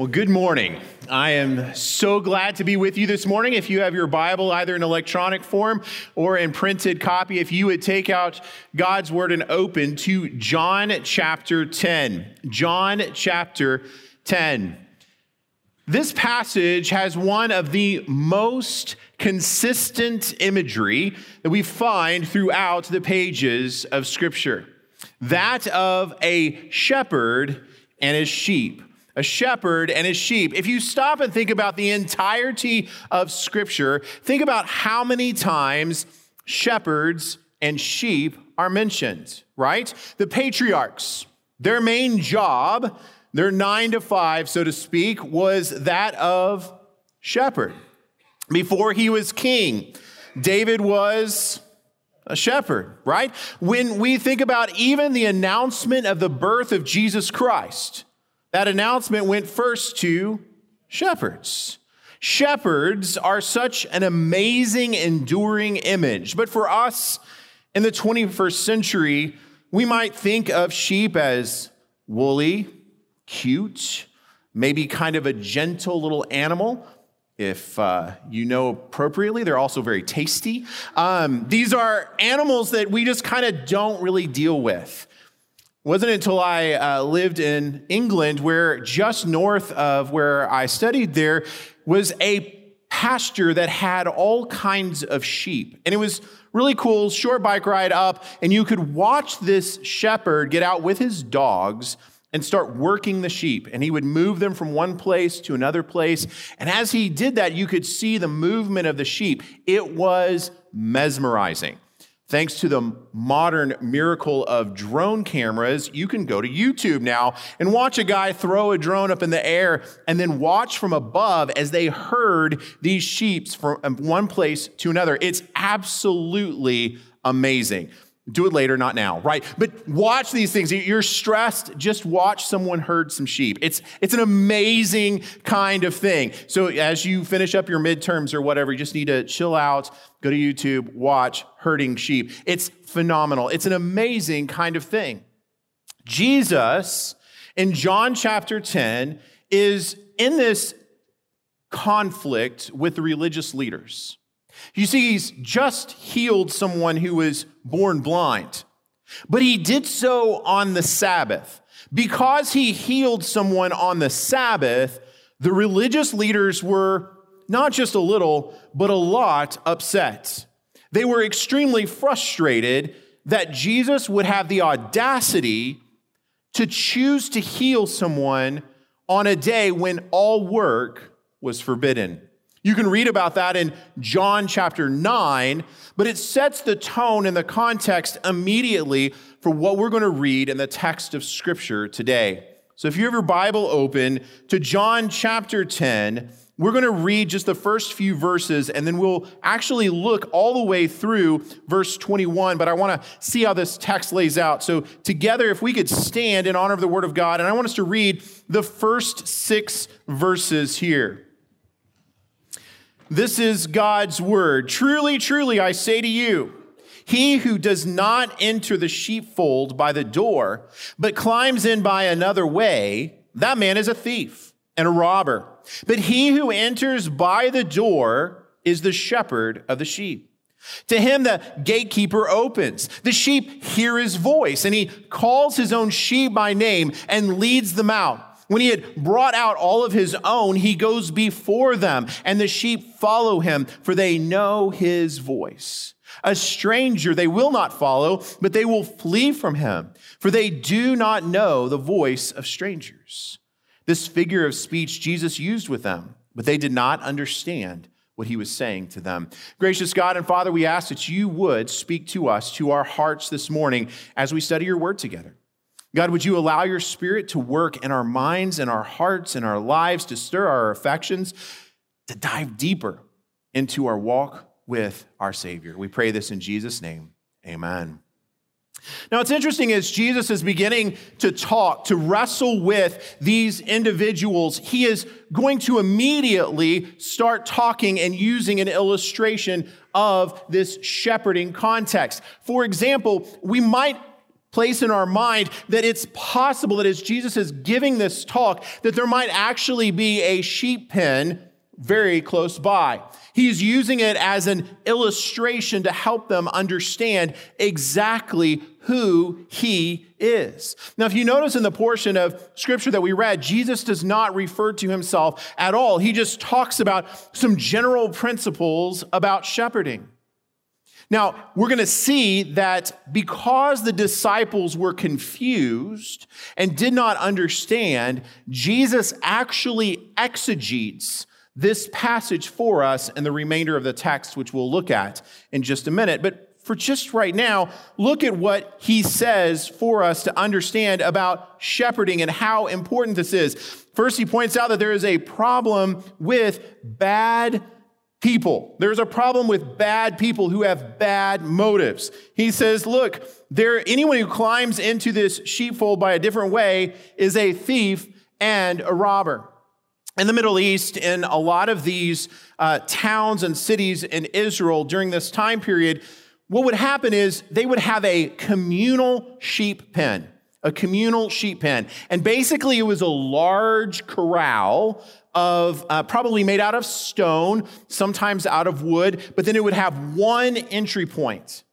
Well, good morning. I am so glad to be with you this morning. If you have your Bible either in electronic form or in printed copy, if you would take out God's Word and open to John chapter 10. John chapter 10. This passage has one of the most consistent imagery that we find throughout the pages of Scripture that of a shepherd and his sheep a shepherd and his sheep. If you stop and think about the entirety of Scripture, think about how many times shepherds and sheep are mentioned, right? The patriarchs, their main job, their nine to five, so to speak, was that of shepherd. Before he was king, David was a shepherd, right? When we think about even the announcement of the birth of Jesus Christ, that announcement went first to shepherds. Shepherds are such an amazing, enduring image. But for us in the 21st century, we might think of sheep as woolly, cute, maybe kind of a gentle little animal. If uh, you know appropriately, they're also very tasty. Um, these are animals that we just kind of don't really deal with wasn't until I uh, lived in England where just north of where I studied there was a pasture that had all kinds of sheep. And it was really cool, short bike ride up, and you could watch this shepherd get out with his dogs and start working the sheep. And he would move them from one place to another place. And as he did that, you could see the movement of the sheep. It was mesmerizing. Thanks to the modern miracle of drone cameras, you can go to YouTube now and watch a guy throw a drone up in the air and then watch from above as they herd these sheep from um, one place to another. It's absolutely amazing. Do it later, not now, right? But watch these things. You're stressed, just watch someone herd some sheep. It's, it's an amazing kind of thing. So as you finish up your midterms or whatever, you just need to chill out, go to YouTube, watch herding sheep. It's phenomenal. It's an amazing kind of thing. Jesus in John chapter 10 is in this conflict with the religious leaders. You see, he's just healed someone who was born blind, but he did so on the Sabbath. Because he healed someone on the Sabbath, the religious leaders were not just a little, but a lot upset. They were extremely frustrated that Jesus would have the audacity to choose to heal someone on a day when all work was forbidden. You can read about that in John chapter 9, but it sets the tone and the context immediately for what we're going to read in the text of Scripture today. So if you have your Bible open to John chapter 10, we're going to read just the first few verses and then we'll actually look all the way through verse 21. But I want to see how this text lays out. So, together, if we could stand in honor of the Word of God, and I want us to read the first six verses here. This is God's word. Truly, truly, I say to you, he who does not enter the sheepfold by the door, but climbs in by another way, that man is a thief and a robber. But he who enters by the door is the shepherd of the sheep. To him, the gatekeeper opens. The sheep hear his voice, and he calls his own sheep by name and leads them out. When he had brought out all of his own, he goes before them, and the sheep follow him, for they know his voice. A stranger they will not follow, but they will flee from him, for they do not know the voice of strangers. This figure of speech Jesus used with them, but they did not understand what he was saying to them. Gracious God and Father, we ask that you would speak to us, to our hearts this morning as we study your word together. God, would you allow your spirit to work in our minds and our hearts and our lives to stir our affections, to dive deeper into our walk with our Savior? We pray this in Jesus' name. Amen. Now, what's interesting is Jesus is beginning to talk, to wrestle with these individuals. He is going to immediately start talking and using an illustration of this shepherding context. For example, we might place in our mind that it's possible that as Jesus is giving this talk, that there might actually be a sheep pen very close by. He's using it as an illustration to help them understand exactly who he is. Now, if you notice in the portion of scripture that we read, Jesus does not refer to himself at all. He just talks about some general principles about shepherding. Now, we're going to see that because the disciples were confused and did not understand, Jesus actually exegetes this passage for us and the remainder of the text, which we'll look at in just a minute. But for just right now, look at what he says for us to understand about shepherding and how important this is. First, he points out that there is a problem with bad people. There's a problem with bad people who have bad motives. He says, look, there anyone who climbs into this sheepfold by a different way is a thief and a robber. In the Middle East, in a lot of these uh, towns and cities in Israel during this time period, what would happen is they would have a communal sheep pen, a communal sheep pen. And basically, it was a large corral of uh, probably made out of stone, sometimes out of wood, but then it would have one entry point.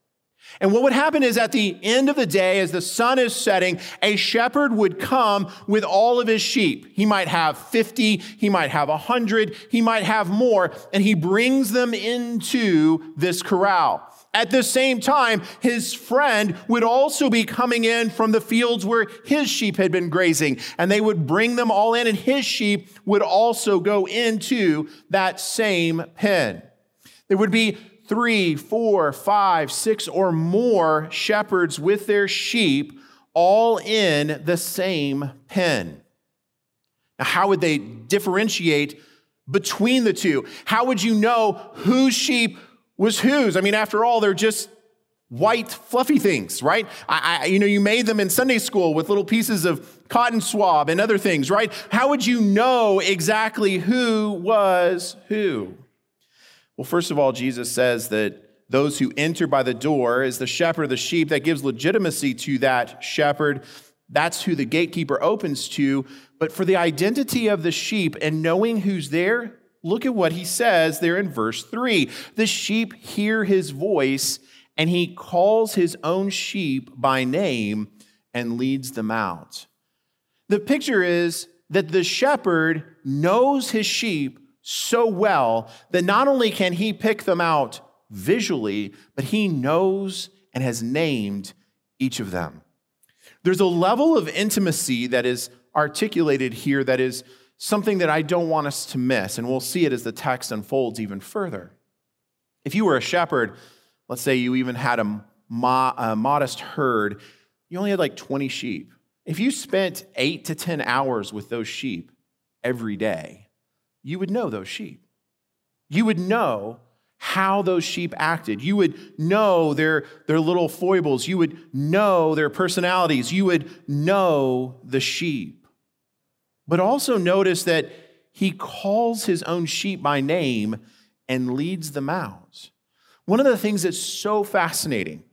And what would happen is at the end of the day, as the sun is setting, a shepherd would come with all of his sheep. He might have 50, he might have 100, he might have more, and he brings them into this corral. At the same time, his friend would also be coming in from the fields where his sheep had been grazing, and they would bring them all in, and his sheep would also go into that same pen. There would be three, four, five, six, or more shepherds with their sheep all in the same pen. Now, how would they differentiate between the two? How would you know whose sheep was whose. I mean, after all, they're just white, fluffy things, right? I, I, you know, you made them in Sunday school with little pieces of cotton swab and other things, right? How would you know exactly who was who? Well, first of all, Jesus says that those who enter by the door is the shepherd of the sheep that gives legitimacy to that shepherd. That's who the gatekeeper opens to. But for the identity of the sheep and knowing who's there, Look at what he says there in verse 3. The sheep hear his voice, and he calls his own sheep by name and leads them out. The picture is that the shepherd knows his sheep so well that not only can he pick them out visually, but he knows and has named each of them. There's a level of intimacy that is articulated here that is something that I don't want us to miss, and we'll see it as the text unfolds even further. If you were a shepherd, let's say you even had a, mo- a modest herd, you only had like 20 sheep. If you spent eight to 10 hours with those sheep every day, you would know those sheep. You would know how those sheep acted. You would know their, their little foibles. You would know their personalities. You would know the sheep. But also notice that he calls his own sheep by name and leads them out. One of the things that's so fascinating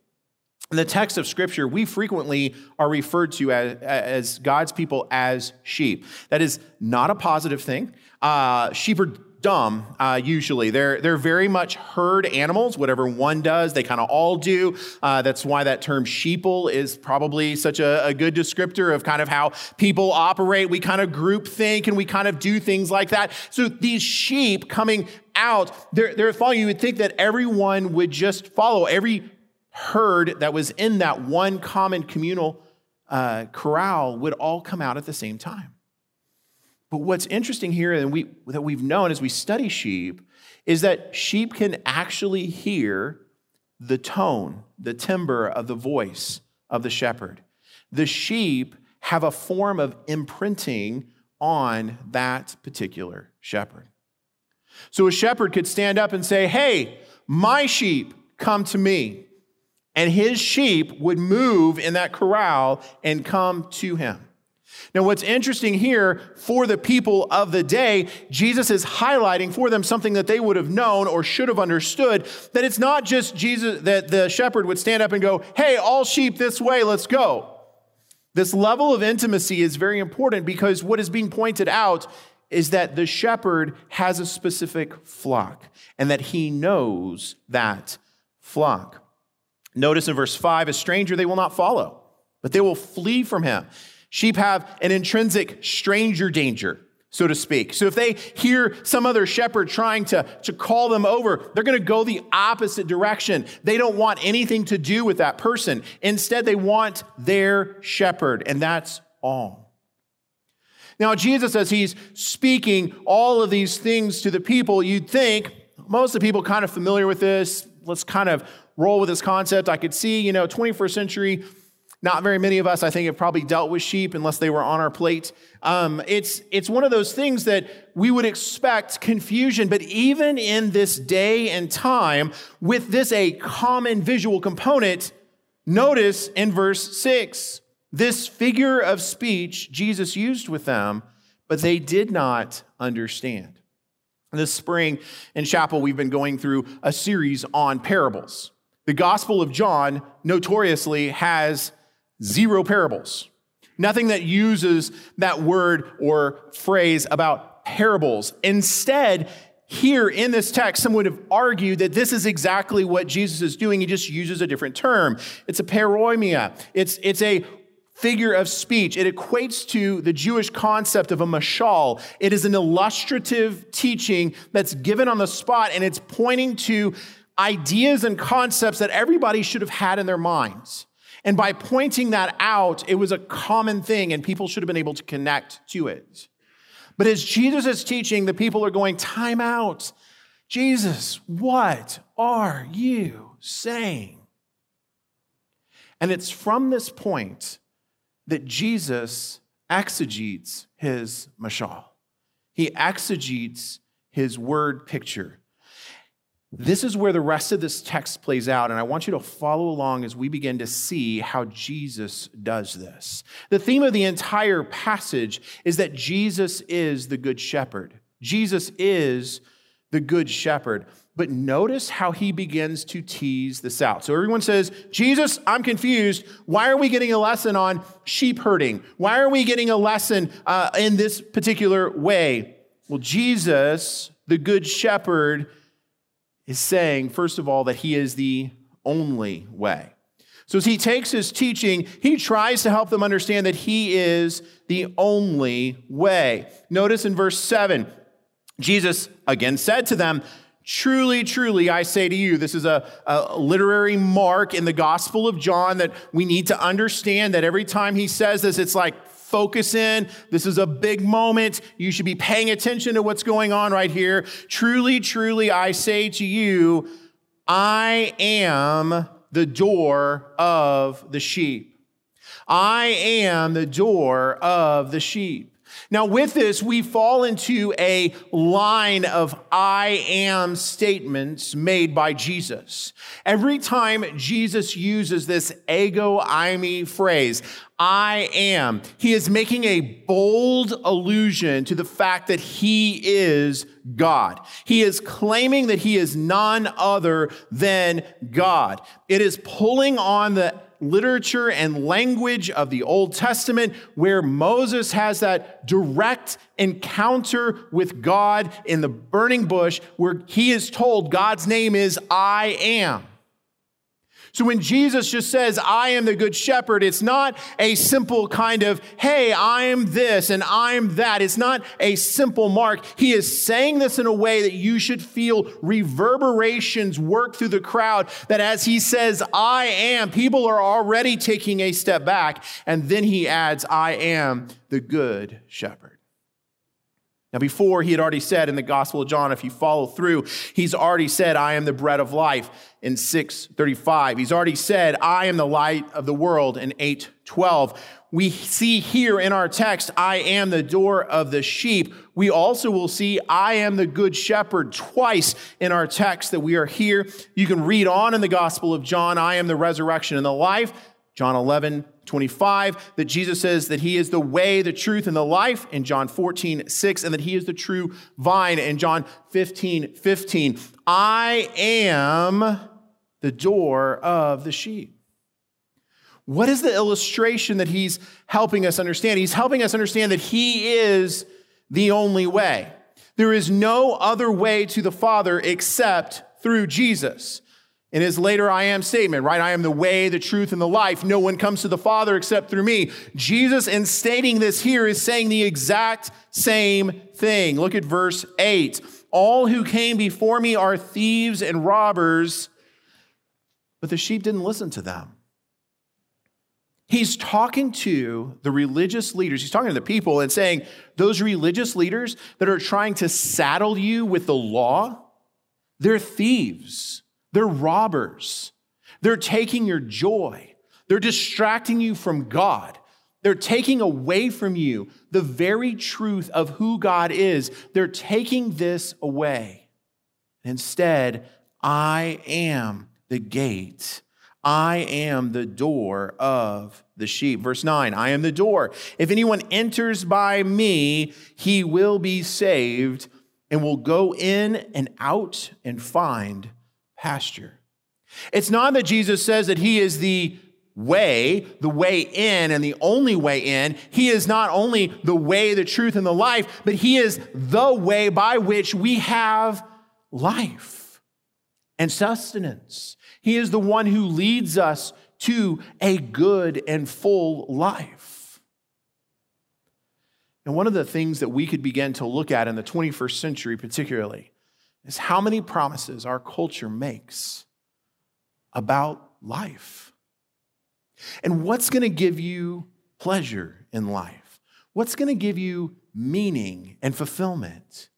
in the text of Scripture, we frequently are referred to as, as God's people as sheep. That is not a positive thing. Uh, sheep are dumb, uh, usually. They're, they're very much herd animals. Whatever one does, they kind of all do. Uh, that's why that term sheeple is probably such a, a, good descriptor of kind of how people operate. We kind of group think and we kind of do things like that. So these sheep coming out, they're, they're following. You would think that everyone would just follow. Every herd that was in that one common communal uh, corral would all come out at the same time. But what's interesting here and we, that we've known as we study sheep is that sheep can actually hear the tone, the timbre of the voice of the shepherd. The sheep have a form of imprinting on that particular shepherd. So a shepherd could stand up and say, Hey, my sheep, come to me. And his sheep would move in that corral and come to him. Now, what's interesting here for the people of the day, Jesus is highlighting for them something that they would have known or should have understood that it's not just Jesus that the shepherd would stand up and go, Hey, all sheep this way, let's go. This level of intimacy is very important because what is being pointed out is that the shepherd has a specific flock and that he knows that flock. Notice in verse 5 a stranger they will not follow, but they will flee from him. Sheep have an intrinsic stranger danger, so to speak. So if they hear some other shepherd trying to, to call them over, they're going to go the opposite direction. They don't want anything to do with that person. Instead, they want their shepherd, and that's all. Now, Jesus, as he's speaking all of these things to the people, you'd think most of the people kind of familiar with this. Let's kind of roll with this concept. I could see, you know, 21st century not very many of us, I think, have probably dealt with sheep unless they were on our plate. Um, it's, it's one of those things that we would expect confusion, but even in this day and time, with this a common visual component, notice in verse 6 this figure of speech Jesus used with them, but they did not understand. This spring in chapel, we've been going through a series on parables. The Gospel of John notoriously has Zero parables. Nothing that uses that word or phrase about parables. Instead, here in this text, some would have argued that this is exactly what Jesus is doing. He just uses a different term. It's a paroimia. It's, it's a figure of speech. It equates to the Jewish concept of a mashal. It is an illustrative teaching that's given on the spot, and it's pointing to ideas and concepts that everybody should have had in their minds. And by pointing that out, it was a common thing, and people should have been able to connect to it. But as Jesus is teaching, the people are going, Time out. Jesus, what are you saying? And it's from this point that Jesus exegetes his mashal. He exegetes his word picture. This is where the rest of this text plays out, and I want you to follow along as we begin to see how Jesus does this. The theme of the entire passage is that Jesus is the Good Shepherd. Jesus is the Good Shepherd. But notice how he begins to tease this out. So everyone says, Jesus, I'm confused. Why are we getting a lesson on sheep herding? Why are we getting a lesson uh, in this particular way? Well, Jesus, the Good Shepherd, is saying, first of all, that he is the only way. So as he takes his teaching, he tries to help them understand that he is the only way. Notice in verse 7, Jesus again said to them, Truly, truly, I say to you, this is a, a, literary mark in the Gospel of John that we need to understand that every time he says this, it's like focus in. This is a big moment. You should be paying attention to what's going on right here. Truly, truly, I say to you, I am the door of the sheep. I am the door of the sheep. Now, with this, we fall into a line of I am statements made by Jesus. Every time Jesus uses this ego eimi phrase, I am, he is making a bold allusion to the fact that he is God. He is claiming that he is none other than God. It is pulling on the literature and language of the Old Testament where Moses has that direct encounter with God in the burning bush where he is told God's name is I am. So when Jesus just says, I am the good shepherd, it's not a simple kind of, hey, I am this and I'm that. It's not a simple mark. He is saying this in a way that you should feel reverberations work through the crowd, that as he says, I am, people are already taking a step back. And then he adds, I am the good shepherd. Now, before he had already said in the Gospel of John, if you follow through, he's already said, I am the bread of life in 635. He's already said, I am the light of the world in 812. We see here in our text, I am the door of the sheep. We also will see, I am the good shepherd twice in our text that we are here. You can read on in the Gospel of John, I am the resurrection and the life. John 11, 25, that Jesus says that he is the way, the truth, and the life in John 14, 6, and that he is the true vine in John 15, 15. I am the door of the sheep. What is the illustration that he's helping us understand? He's helping us understand that he is the only way. There is no other way to the Father except through Jesus. In his later I am statement, right? I am the way, the truth, and the life. No one comes to the Father except through me. Jesus, in stating this here, is saying the exact same thing. Look at verse 8. All who came before me are thieves and robbers, but the sheep didn't listen to them. He's talking to the religious leaders. He's talking to the people and saying, those religious leaders that are trying to saddle you with the law, they're thieves, they're robbers, they're taking your joy, they're distracting you from God. They're taking away from you the very truth of who God is. They're taking this away. Instead, I am the gate I am the door of the sheep. Verse 9, I am the door. If anyone enters by me, he will be saved and will go in and out and find pasture. It's not that Jesus says that he is the way, the way in, and the only way in. He is not only the way, the truth, and the life, but he is the way by which we have life and sustenance he is the one who leads us to a good and full life. And one of the things that we could begin to look at in the 21st century, particularly, is how many promises our culture makes about life. And what's going to give you pleasure in life? What's going to give you meaning and fulfillment?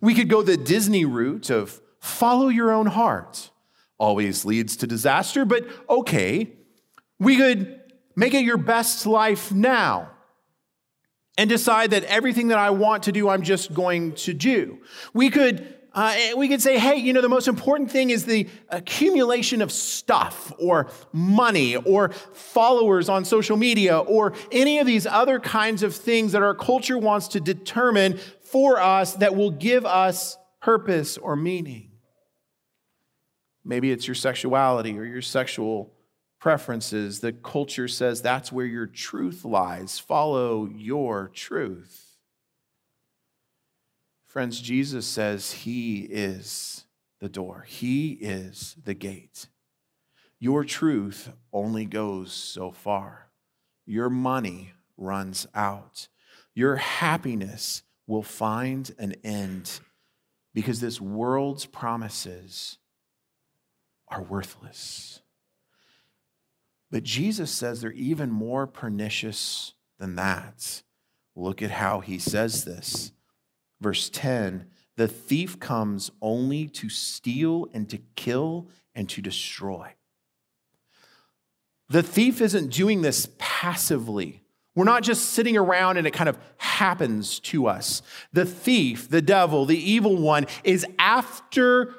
We could go the Disney route of follow your own heart always leads to disaster, but okay, we could make it your best life now and decide that everything that I want to do, I'm just going to do. We could. Uh, we could say, hey, you know, the most important thing is the accumulation of stuff or money or followers on social media or any of these other kinds of things that our culture wants to determine for us that will give us purpose or meaning. Maybe it's your sexuality or your sexual preferences. The culture says that's where your truth lies. Follow your truth. Friends, Jesus says he is the door, he is the gate. Your truth only goes so far. Your money runs out. Your happiness will find an end because this world's promises are worthless. But Jesus says they're even more pernicious than that. Look at how he says this. Verse 10 The thief comes only to steal and to kill and to destroy. The thief isn't doing this passively. We're not just sitting around and it kind of happens to us. The thief, the devil, the evil one is after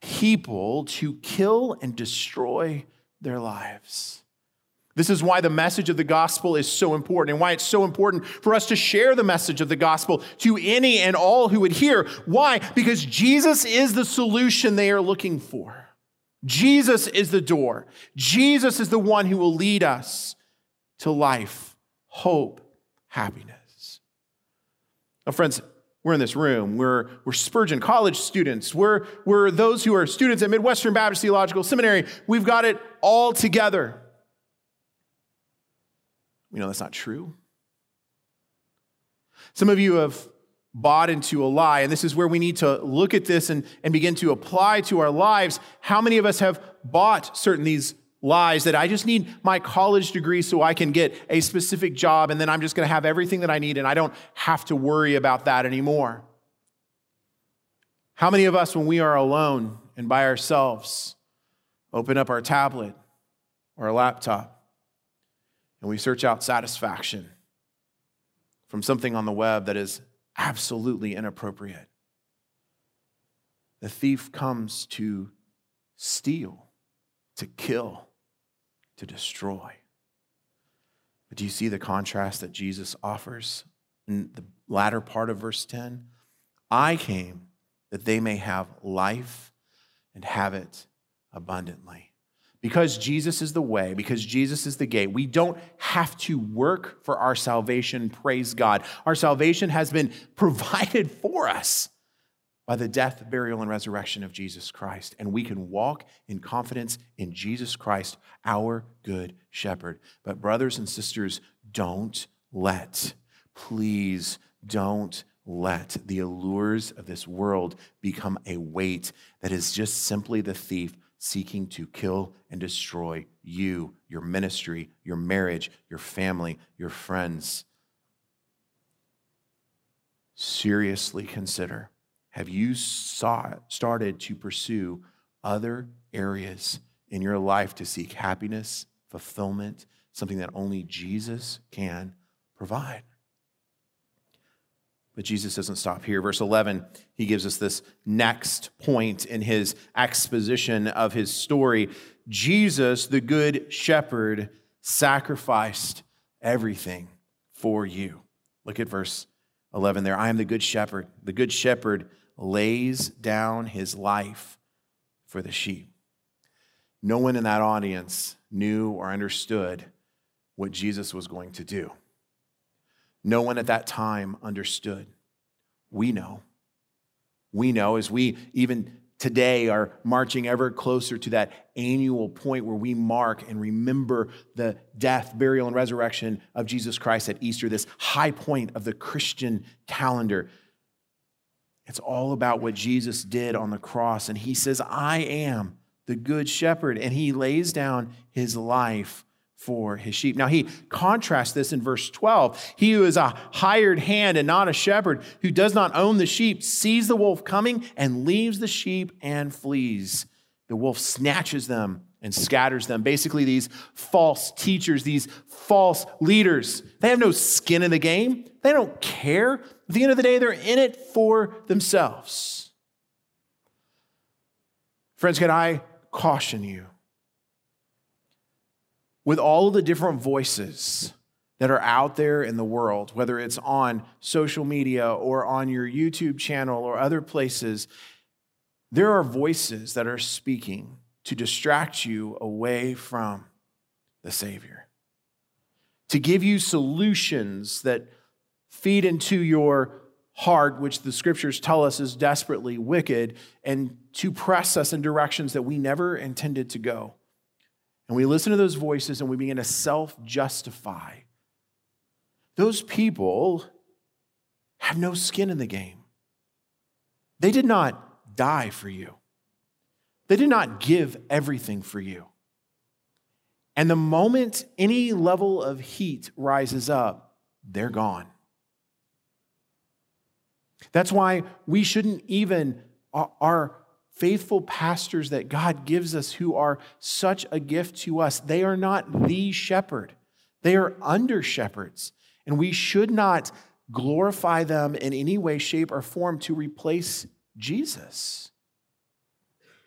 people to kill and destroy their lives. This is why the message of the gospel is so important and why it's so important for us to share the message of the gospel to any and all who would hear. Why? Because Jesus is the solution they are looking for. Jesus is the door. Jesus is the one who will lead us to life, hope, happiness. Now, friends, we're in this room. We're, we're Spurgeon College students. We're, we're those who are students at Midwestern Baptist Theological Seminary. We've got it all together. We know that's not true. Some of you have bought into a lie, and this is where we need to look at this and, and begin to apply to our lives. How many of us have bought certain these lies that I just need my college degree so I can get a specific job and then I'm just going to have everything that I need and I don't have to worry about that anymore. How many of us, when we are alone and by ourselves, open up our tablet or our laptop and we search out satisfaction from something on the web that is absolutely inappropriate? The thief comes to steal, to kill, to destroy. But do you see the contrast that Jesus offers in the latter part of verse 10? I came that they may have life and have it abundantly. Because Jesus is the way, because Jesus is the gate, we don't have to work for our salvation, praise God. Our salvation has been provided for us by the death, burial, and resurrection of Jesus Christ. And we can walk in confidence in Jesus Christ, our good shepherd. But, brothers and sisters, don't let, please don't let the allures of this world become a weight that is just simply the thief seeking to kill and destroy you, your ministry, your marriage, your family, your friends. Seriously consider have you saw, started to pursue other areas in your life to seek happiness, fulfillment, something that only Jesus can provide? But Jesus doesn't stop here. Verse 11, he gives us this next point in his exposition of his story. Jesus, the good shepherd, sacrificed everything for you. Look at verse 11 there. I am the good shepherd. The good shepherd lays down his life for the sheep. No one in that audience knew or understood what Jesus was going to do. No one at that time understood. We know. We know as we even today are marching ever closer to that annual point where we mark and remember the death, burial, and resurrection of Jesus Christ at Easter, this high point of the Christian calendar. It's all about what Jesus did on the cross. And he says, I am the good shepherd. And he lays down his life for his sheep. Now, he contrasts this in verse 12. He who is a hired hand and not a shepherd, who does not own the sheep, sees the wolf coming and leaves the sheep and flees. The wolf snatches them and scatters them. Basically, these false teachers, these false leaders, they have no skin in the game. They don't care. At the end of the day, they're in it for themselves. Friends, can I caution you? With all of the different voices that are out there in the world, whether it's on social media or on your YouTube channel or other places, there are voices that are speaking to distract you away from the Savior, to give you solutions that feed into your heart, which the scriptures tell us is desperately wicked, and to press us in directions that we never intended to go. And we listen to those voices and we begin to self justify. Those people have no skin in the game. They did not die for you, they did not give everything for you. And the moment any level of heat rises up, they're gone. That's why we shouldn't even, our faithful pastors that God gives us who are such a gift to us, they are not the shepherd. They are under shepherds. And we should not glorify them in any way, shape, or form to replace Jesus.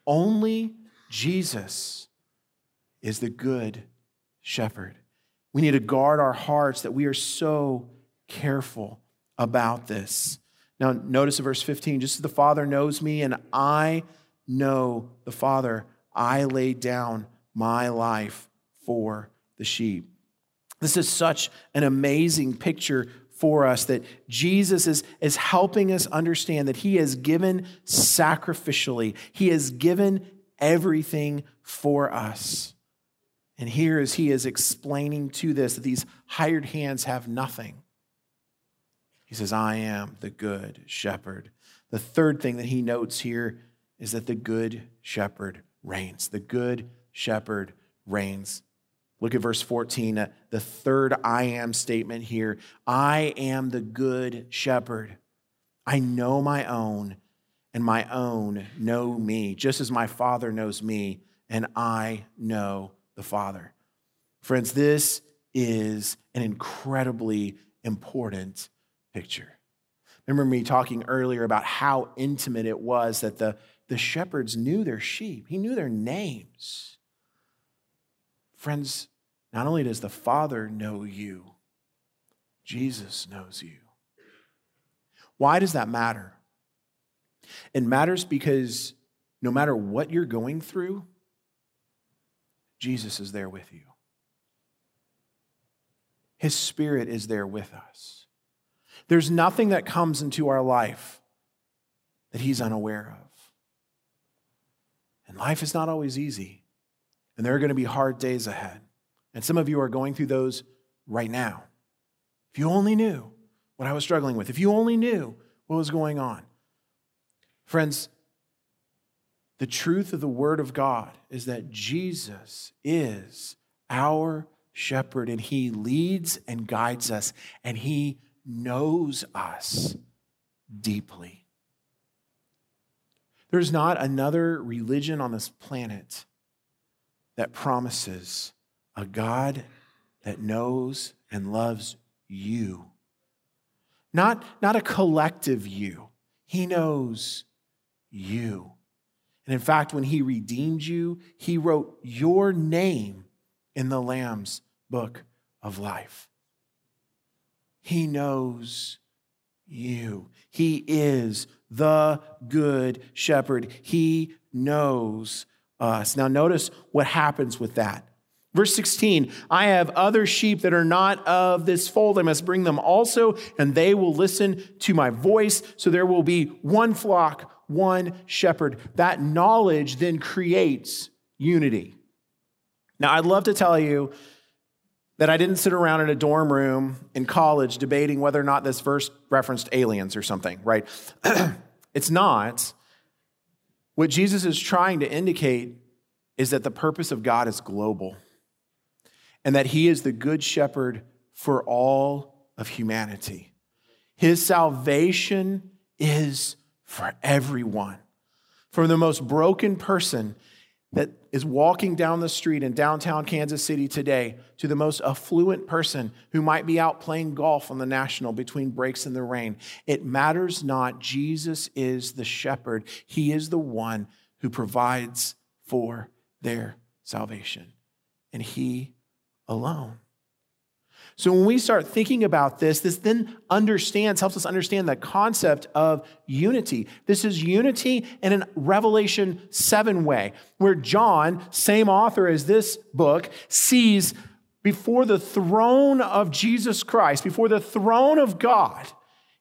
Only Jesus is the good shepherd. We need to guard our hearts that we are so careful about this. Now, notice verse 15 just as the Father knows me and I know the Father, I lay down my life for the sheep. This is such an amazing picture for us that Jesus is, is helping us understand that He has given sacrificially, He has given everything for us. And here, as He is explaining to this, that these hired hands have nothing. He says, I am the good shepherd. The third thing that he notes here is that the good shepherd reigns. The good shepherd reigns. Look at verse 14, uh, the third I am statement here. I am the good shepherd. I know my own, and my own know me, just as my Father knows me, and I know the Father. Friends, this is an incredibly important picture. Remember me talking earlier about how intimate it was that the, the shepherds knew their sheep, he knew their names. Friends, Not only does the Father know you, Jesus knows you. Why does that matter? It matters because no matter what you're going through, Jesus is there with you. His Spirit is there with us. There's nothing that comes into our life that He's unaware of. And life is not always easy, and there are going to be hard days ahead. And some of you are going through those right now. If you only knew what I was struggling with, if you only knew what was going on. Friends, the truth of the Word of God is that Jesus is our shepherd and He leads and guides us and He knows us deeply. There's not another religion on this planet that promises a God that knows and loves you. Not, not a collective you. He knows you. And in fact, when he redeemed you, he wrote your name in the Lamb's book of life. He knows you. He is the good shepherd. He knows us. Now, notice what happens with that. Verse 16, I have other sheep that are not of this fold. I must bring them also, and they will listen to my voice. So there will be one flock, one shepherd. That knowledge then creates unity. Now, I'd love to tell you that I didn't sit around in a dorm room in college debating whether or not this verse referenced aliens or something, right? it's not. What Jesus is trying to indicate is that the purpose of God is global and that he is the good shepherd for all of humanity. His salvation is for everyone. From the most broken person that is walking down the street in downtown Kansas City today to the most affluent person who might be out playing golf on the national between breaks in the rain. It matters not. Jesus is the shepherd, He is the one who provides for their salvation. And He alone. So when we start thinking about this, this then understands, helps us understand the concept of unity. This is unity in a Revelation 7 way, where John, same author as this book, sees before the throne of Jesus Christ, before the throne of God,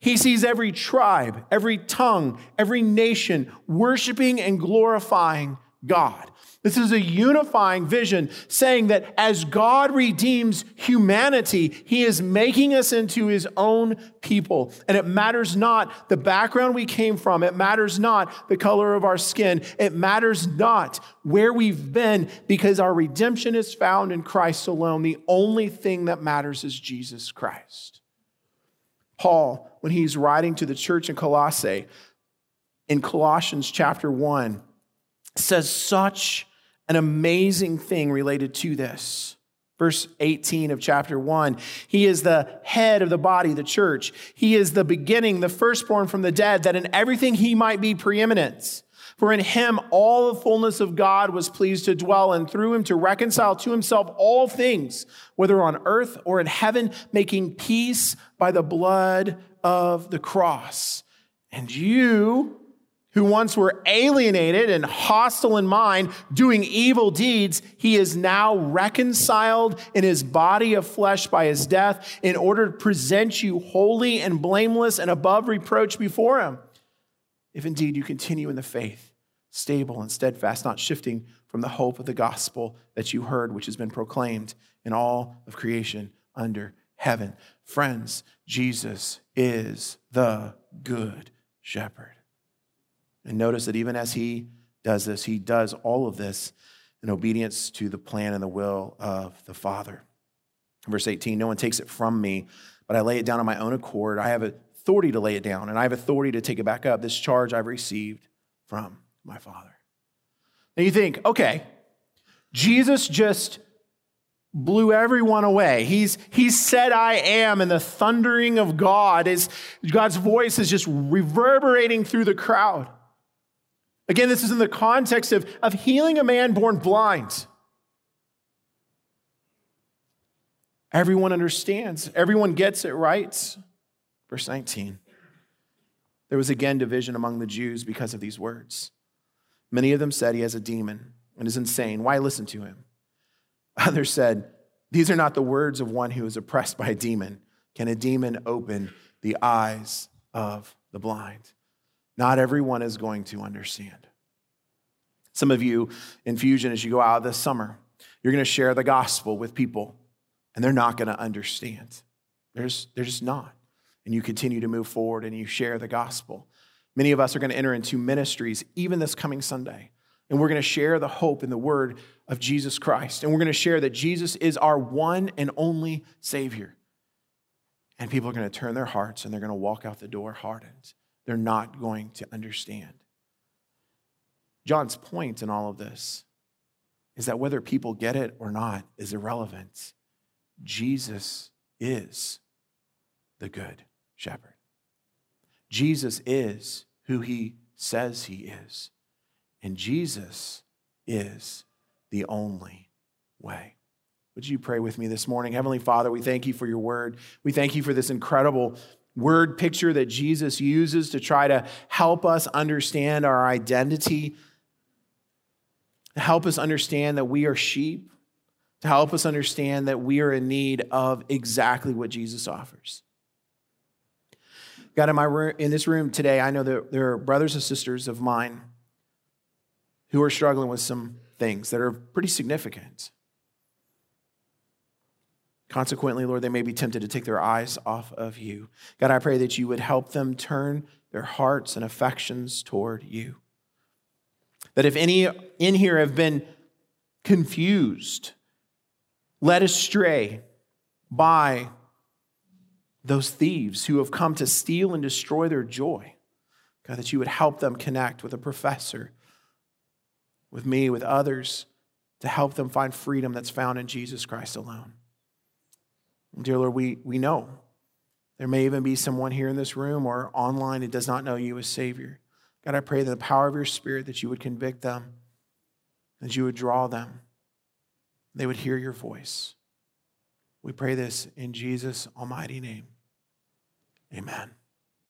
he sees every tribe, every tongue, every nation worshiping and glorifying God. This is a unifying vision saying that as God redeems humanity, he is making us into his own people. And it matters not the background we came from, it matters not the color of our skin, it matters not where we've been because our redemption is found in Christ alone. The only thing that matters is Jesus Christ. Paul, when he's writing to the church in Colossae, in Colossians chapter 1, says such an amazing thing related to this. Verse 18 of chapter 1 He is the head of the body, the church. He is the beginning, the firstborn from the dead, that in everything he might be preeminence. For in him all the fullness of God was pleased to dwell, and through him to reconcile to himself all things, whether on earth or in heaven, making peace by the blood of the cross. And you, who once were alienated and hostile in mind, doing evil deeds, he is now reconciled in his body of flesh by his death in order to present you holy and blameless and above reproach before him. If indeed you continue in the faith, stable and steadfast, not shifting from the hope of the gospel that you heard, which has been proclaimed in all of creation under heaven. Friends, Jesus is the good shepherd. And notice that even as he does this, he does all of this in obedience to the plan and the will of the Father. Verse 18 No one takes it from me, but I lay it down on my own accord. I have authority to lay it down, and I have authority to take it back up. This charge I've received from my Father. Now you think, okay, Jesus just blew everyone away. He's, he said, I am, and the thundering of God is God's voice is just reverberating through the crowd. Again, this is in the context of, of healing a man born blind. Everyone understands, everyone gets it right. Verse 19. There was again division among the Jews because of these words. Many of them said he has a demon and is insane. Why listen to him? Others said, These are not the words of one who is oppressed by a demon. Can a demon open the eyes of the blind? Not everyone is going to understand. Some of you in Fusion, as you go out this summer, you're going to share the gospel with people, and they're not going to understand. They're just, they're just not. And you continue to move forward and you share the gospel. Many of us are going to enter into ministries even this coming Sunday. And we're going to share the hope and the word of Jesus Christ. And we're going to share that Jesus is our one and only Savior. And people are going to turn their hearts and they're going to walk out the door hardened. They're not going to understand. John's point in all of this is that whether people get it or not is irrelevant. Jesus is the good shepherd. Jesus is who he says he is. And Jesus is the only way. Would you pray with me this morning? Heavenly Father, we thank you for your word. We thank you for this incredible word picture that Jesus uses to try to help us understand our identity, to help us understand that we are sheep, to help us understand that we are in need of exactly what Jesus offers. God, in, my room, in this room today, I know that there are brothers and sisters of mine who are struggling with some things that are pretty significant. Consequently, Lord, they may be tempted to take their eyes off of you. God, I pray that you would help them turn their hearts and affections toward you. That if any in here have been confused, led astray by those thieves who have come to steal and destroy their joy, God, that you would help them connect with a professor, with me, with others, to help them find freedom that's found in Jesus Christ alone. Dear Lord, we, we know there may even be someone here in this room or online that does not know you as Savior. God, I pray that the power of your Spirit that you would convict them, that you would draw them, they would hear your voice. We pray this in Jesus' almighty name. Amen.